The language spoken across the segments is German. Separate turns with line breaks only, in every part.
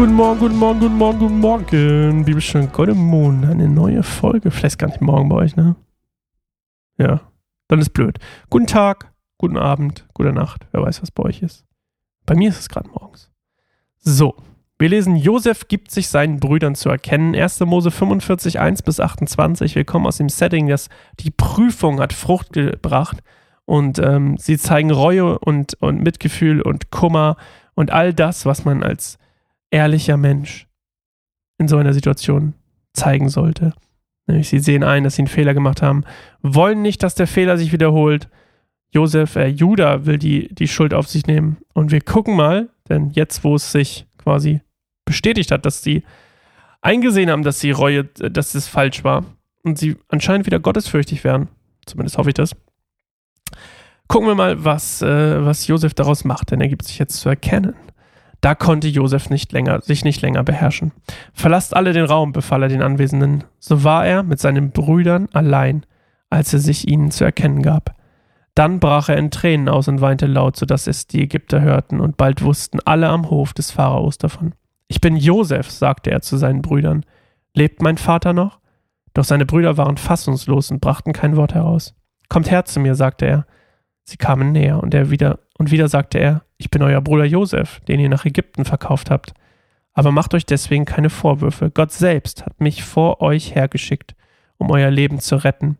Guten Morgen, guten Morgen, guten Morgen, guten Morgen. Bibelstunde Gold im Mond. Eine neue Folge. Vielleicht gar nicht morgen bei euch, ne? Ja, dann ist blöd. Guten Tag, guten Abend, gute Nacht. Wer weiß, was bei euch ist. Bei mir ist es gerade morgens. So, wir lesen, Josef gibt sich seinen Brüdern zu erkennen. 1. Mose 45, 1 bis 28. Wir kommen aus dem Setting, dass die Prüfung hat Frucht gebracht und ähm, sie zeigen Reue und, und Mitgefühl und Kummer und all das, was man als ehrlicher Mensch in so einer Situation zeigen sollte. Nämlich sie sehen ein, dass sie einen Fehler gemacht haben, wollen nicht, dass der Fehler sich wiederholt. Josef, äh, Judah will die, die Schuld auf sich nehmen. Und wir gucken mal, denn jetzt, wo es sich quasi bestätigt hat, dass sie eingesehen haben, dass die Reue, äh, dass es falsch war und sie anscheinend wieder gottesfürchtig werden, zumindest hoffe ich das, gucken wir mal, was, äh, was Josef daraus macht, denn er gibt sich jetzt zu erkennen. Da konnte Josef nicht länger, sich nicht länger beherrschen. Verlasst alle den Raum, befahl er den Anwesenden. So war er mit seinen Brüdern allein, als er sich ihnen zu erkennen gab. Dann brach er in Tränen aus und weinte laut, so dass es die Ägypter hörten, und bald wussten alle am Hof des Pharaos davon. Ich bin Josef, sagte er zu seinen Brüdern. Lebt mein Vater noch? Doch seine Brüder waren fassungslos und brachten kein Wort heraus. Kommt her zu mir, sagte er. Sie kamen näher, und er wieder, und wieder sagte er, ich bin euer Bruder Josef, den ihr nach Ägypten verkauft habt. Aber macht euch deswegen keine Vorwürfe. Gott selbst hat mich vor euch hergeschickt, um euer Leben zu retten.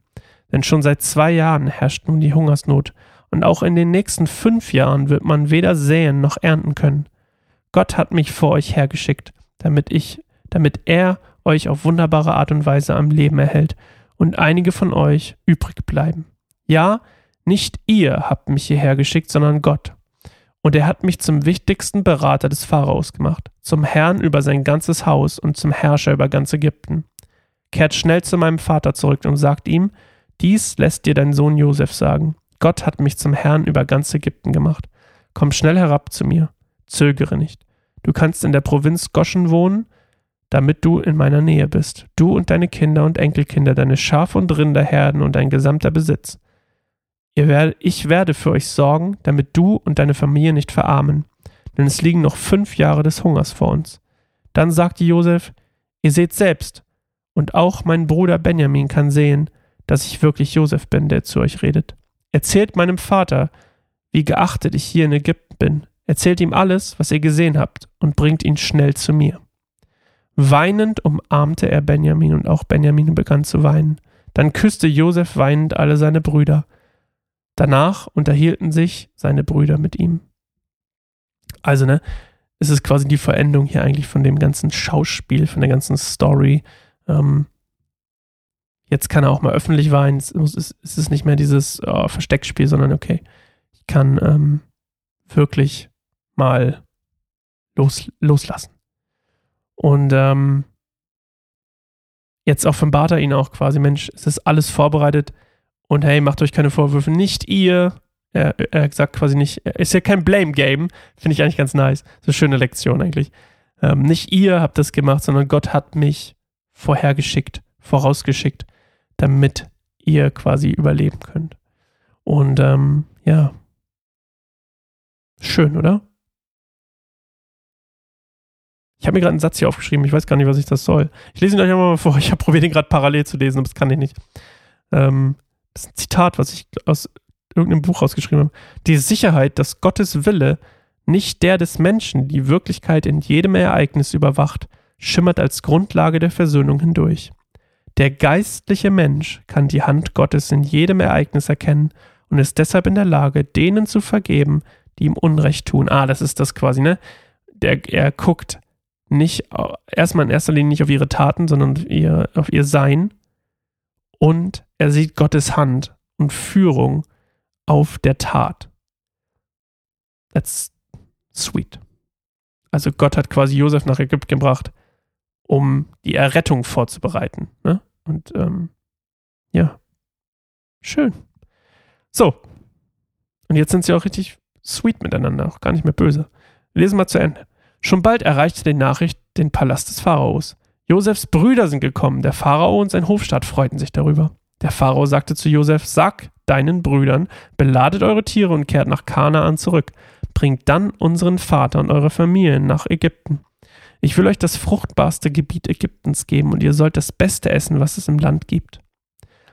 Denn schon seit zwei Jahren herrscht nun die Hungersnot, und auch in den nächsten fünf Jahren wird man weder säen noch ernten können. Gott hat mich vor euch hergeschickt, damit ich, damit er euch auf wunderbare Art und Weise am Leben erhält und einige von euch übrig bleiben. Ja, nicht ihr habt mich hierher geschickt, sondern Gott. Und er hat mich zum wichtigsten Berater des Pharaos gemacht, zum Herrn über sein ganzes Haus und zum Herrscher über ganz Ägypten. Kehrt schnell zu meinem Vater zurück und sagt ihm, dies lässt dir dein Sohn Josef sagen. Gott hat mich zum Herrn über ganz Ägypten gemacht. Komm schnell herab zu mir. Zögere nicht. Du kannst in der Provinz Goschen wohnen, damit du in meiner Nähe bist. Du und deine Kinder und Enkelkinder, deine Schaf- und Rinderherden und dein gesamter Besitz. Werd, ich werde für euch sorgen, damit du und deine Familie nicht verarmen, denn es liegen noch fünf Jahre des Hungers vor uns. Dann sagte Josef, ihr seht selbst, und auch mein Bruder Benjamin kann sehen, dass ich wirklich Josef bin, der zu euch redet. Erzählt meinem Vater, wie geachtet ich hier in Ägypten bin. Erzählt ihm alles, was ihr gesehen habt, und bringt ihn schnell zu mir. Weinend umarmte er Benjamin, und auch Benjamin begann zu weinen. Dann küsste Josef weinend alle seine Brüder. Danach unterhielten sich seine Brüder mit ihm. Also, ne, es ist quasi die Verendung hier eigentlich von dem ganzen Schauspiel, von der ganzen Story. Ähm, Jetzt kann er auch mal öffentlich weinen. Es ist, es ist nicht mehr dieses oh, Versteckspiel, sondern okay, ich kann ähm, wirklich mal los, loslassen. Und ähm, jetzt offenbart er ihn auch quasi, Mensch, es ist alles vorbereitet und hey, macht euch keine Vorwürfe, nicht ihr. Er, er sagt quasi nicht, ist ja kein Blame-Game, finde ich eigentlich ganz nice. So eine schöne Lektion eigentlich. Ähm, nicht ihr habt das gemacht, sondern Gott hat mich vorhergeschickt, vorausgeschickt damit ihr quasi überleben könnt. Und ähm, ja, schön, oder? Ich habe mir gerade einen Satz hier aufgeschrieben, ich weiß gar nicht, was ich das soll. Ich lese ihn euch mal vor. Ich habe probiert, ihn gerade parallel zu lesen, aber das kann ich nicht. Ähm, das ist ein Zitat, was ich aus irgendeinem Buch rausgeschrieben habe. Die Sicherheit, dass Gottes Wille, nicht der des Menschen, die Wirklichkeit in jedem Ereignis überwacht, schimmert als Grundlage der Versöhnung hindurch. Der geistliche Mensch kann die Hand Gottes in jedem Ereignis erkennen und ist deshalb in der Lage, denen zu vergeben, die ihm Unrecht tun. Ah, das ist das quasi, ne? Der, er guckt nicht erstmal in erster Linie nicht auf ihre Taten, sondern auf ihr, auf ihr Sein. Und er sieht Gottes Hand und Führung auf der Tat. That's sweet. Also Gott hat quasi Josef nach Ägypten gebracht, um die Errettung vorzubereiten. Ne? Und ähm, ja, schön. So. Und jetzt sind sie auch richtig sweet miteinander, auch gar nicht mehr böse. lesen wir zu Ende. Schon bald erreichte die Nachricht den Palast des Pharaos. Josefs Brüder sind gekommen. Der Pharao und sein Hofstaat freuten sich darüber. Der Pharao sagte zu Josef: Sag deinen Brüdern, beladet eure Tiere und kehrt nach Kanaan zurück. Bringt dann unseren Vater und eure Familien nach Ägypten. Ich will euch das fruchtbarste Gebiet Ägyptens geben und ihr sollt das Beste essen, was es im Land gibt.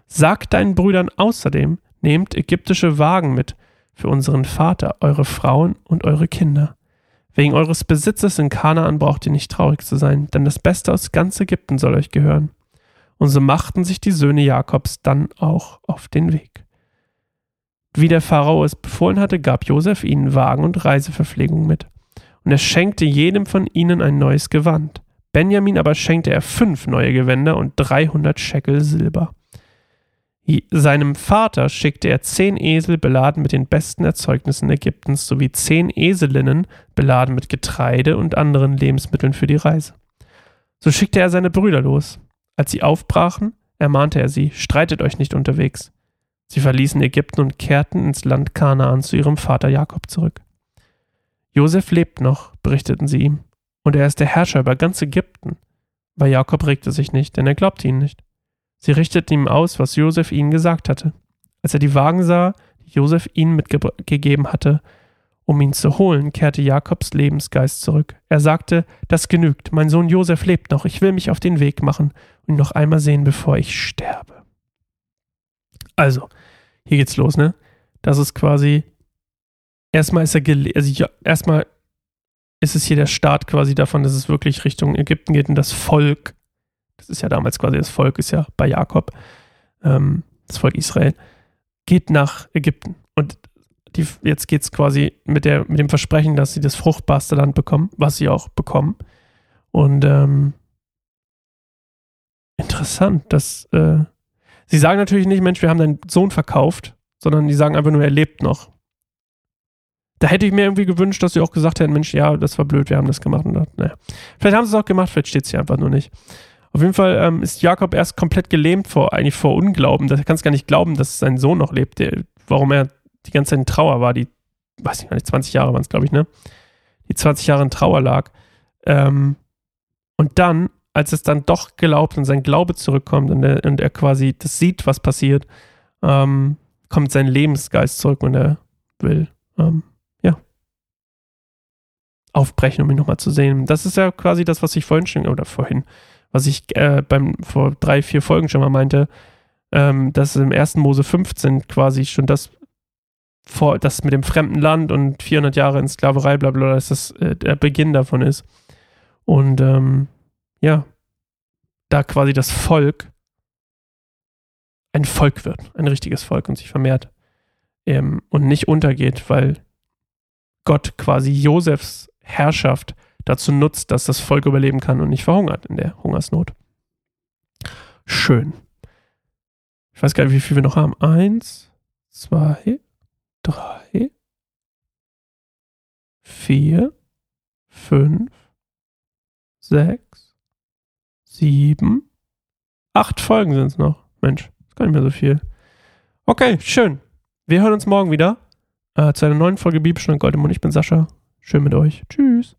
Sagt deinen Brüdern außerdem, nehmt ägyptische Wagen mit für unseren Vater, eure Frauen und eure Kinder. Wegen eures Besitzes in Kanaan braucht ihr nicht traurig zu sein, denn das Beste aus ganz Ägypten soll euch gehören. Und so machten sich die Söhne Jakobs dann auch auf den Weg. Wie der Pharao es befohlen hatte, gab Josef ihnen Wagen und Reiseverpflegung mit. Und er schenkte jedem von ihnen ein neues Gewand. Benjamin aber schenkte er fünf neue Gewänder und dreihundert Scheckel Silber. Seinem Vater schickte er zehn Esel beladen mit den besten Erzeugnissen Ägyptens sowie zehn Eselinnen beladen mit Getreide und anderen Lebensmitteln für die Reise. So schickte er seine Brüder los. Als sie aufbrachen, ermahnte er sie, streitet euch nicht unterwegs. Sie verließen Ägypten und kehrten ins Land Kanaan zu ihrem Vater Jakob zurück. Josef lebt noch, berichteten sie ihm, und er ist der Herrscher über ganz Ägypten. Aber Jakob regte sich nicht, denn er glaubte ihnen nicht. Sie richteten ihm aus, was Josef ihnen gesagt hatte. Als er die Wagen sah, die Josef ihnen mitgegeben hatte, um ihn zu holen, kehrte Jakobs Lebensgeist zurück. Er sagte, das genügt, mein Sohn Josef lebt noch, ich will mich auf den Weg machen und ihn noch einmal sehen, bevor ich sterbe. Also, hier geht's los, ne? Das ist quasi, erstmal ist er, also ja, erstmal ist es hier der Start quasi davon, dass es wirklich Richtung Ägypten geht und das Volk das ist ja damals quasi das Volk, ist ja bei Jakob, ähm, das Volk Israel, geht nach Ägypten. Und die, jetzt geht es quasi mit, der, mit dem Versprechen, dass sie das fruchtbarste Land bekommen, was sie auch bekommen. Und ähm, interessant, dass äh, sie sagen natürlich nicht, Mensch, wir haben deinen Sohn verkauft, sondern die sagen einfach nur, er lebt noch. Da hätte ich mir irgendwie gewünscht, dass sie auch gesagt hätten, Mensch, ja, das war blöd, wir haben das gemacht. Und, naja. Vielleicht haben sie es auch gemacht, vielleicht steht es hier einfach nur nicht. Auf jeden Fall ähm, ist Jakob erst komplett gelähmt vor, eigentlich vor Unglauben. Er kann es gar nicht glauben, dass sein Sohn noch lebt, der, warum er die ganze Zeit in Trauer war. Die, weiß ich gar nicht, 20 Jahre waren es, glaube ich, ne? Die 20 Jahre in Trauer lag. Ähm, und dann, als es dann doch glaubt und sein Glaube zurückkommt und er, und er quasi das sieht, was passiert, ähm, kommt sein Lebensgeist zurück und er will, ähm, aufbrechen, um ihn nochmal zu sehen. Das ist ja quasi das, was ich vorhin schon, oder vorhin, was ich äh, beim vor drei, vier Folgen schon mal meinte, ähm, dass im ersten Mose 15 quasi schon das vor, das mit dem fremden Land und 400 Jahre in Sklaverei, bla bla, dass das äh, der Beginn davon ist. Und ähm, ja, da quasi das Volk ein Volk wird, ein richtiges Volk und sich vermehrt ähm, und nicht untergeht, weil Gott quasi Josefs Herrschaft dazu nutzt, dass das Volk überleben kann und nicht verhungert in der Hungersnot. Schön. Ich weiß gar nicht, wie viel wir noch haben. Eins, zwei, drei, vier, fünf, sechs, sieben, acht Folgen sind es noch. Mensch, ist gar nicht mehr so viel. Okay, schön. Wir hören uns morgen wieder äh, zu einer neuen Folge Bibelstunde Gold im Mund. Ich bin Sascha. Schön mit euch. Tschüss.